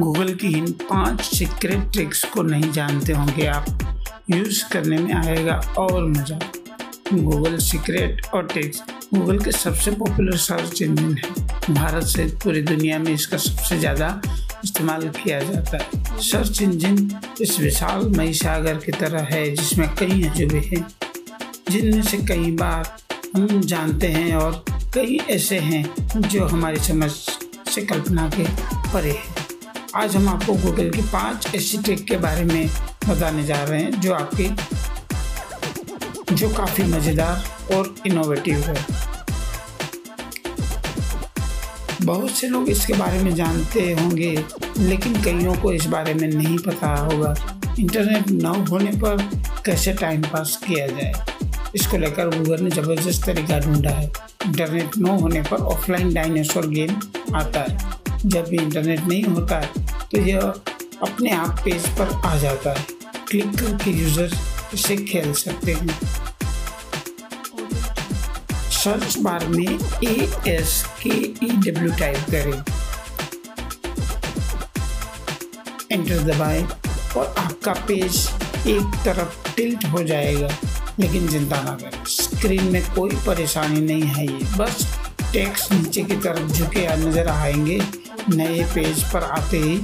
Google की इन पाँच secret tricks को नहीं जानते होंगे आप। यूज़ करने में आएगा और मज़ा। गूगल सीक्रेट और ट्रिक्स गूगल के सबसे पॉपुलर सर्च इंजन है। भारत सहित पूरी दुनिया में इसका सबसे ज़्यादा इस्तेमाल किया जाता है। सर्च इंजन इस विशाल मई सागर की तरह है, जिसमें कई अजूबे हैं, जिनमें से कई बार हम जानते हैं और कई ऐसे हैं जो हमारी समझ से कल्पना के परे हैं। आज हम आपको गूगल की पाँच ऐसी ट्रिक के बारे में बताने जा रहे हैं जो आपकी, जो काफ़ी मज़ेदार और इनोवेटिव है। बहुत से लोग इसके बारे में जानते होंगे, लेकिन कईयों को इस बारे में नहीं पता होगा। इंटरनेट न होने पर कैसे टाइम पास किया जाए? इसको लेकर गूगल ने ज़बरदस्त तरीका ढूंढा है। इंटरनेट न होने पर ऑफलाइन डायनासोर गेम आता है। जब भी इंटरनेट नहीं होता है तो यह अपने आप पेज पर आ जाता है। क्लिक करके यूज़र इसे खेल सकते हैं। सर्च बार में A S K E W type करें। एंटर दबाएँ और आपका पेज एक तरफ़ टिल्ट हो जाएगा। लेकिन चिंता ना करें। स्क्रीन में कोई परेशानी नहीं है ये। बस टेक्स्ट नीचे की तरफ़ झुके या नज़र आएँगे। नए पेज पर आते ही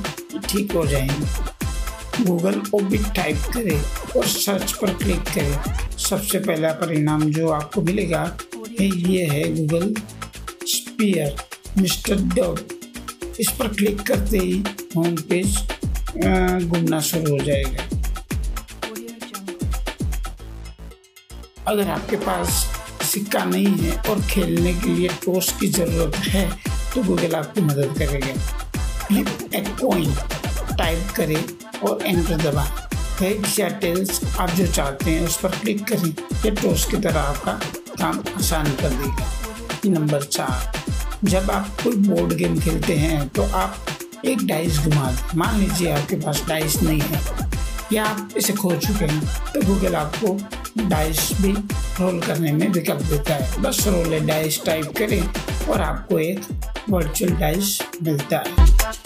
ठीक हो जाएँगे। गूगल ओबिट टाइप करें और सर्च पर क्लिक करें। सबसे पहला परिणाम जो आपको मिलेगा, ये है गूगल स्पीयर, मिस्टर डॉट। इस पर क्लिक करते ही होम पेज घूमना शुरू हो जाएगा। अगर आपके पास सिक्का नहीं है और खेलने के लिए टोस की ज़रूरत है तो गूगल आपकी मदद करेगा। फ्लिप ए कॉइन टाइप करें और एंटर दबाएँ। हेड्स या टेल्स आप जो चाहते हैं, उस पर क्लिक करें, ये टोस की तरह आपका काम आसान कर देगा। नंबर चार। जब आप कोई बोर्ड गेम खेलते हैं तो आप एक डाइस घुमा दें। मान लीजिए आपके पास डाइस नहीं है, या आप इसे खो चुके हैं तो गूगल आपको डाइस भी रोल करने में विकल्प देता है। बस रोल डाइस टाइप करें और आपको एक वर्चुअल डाइस मिलता है।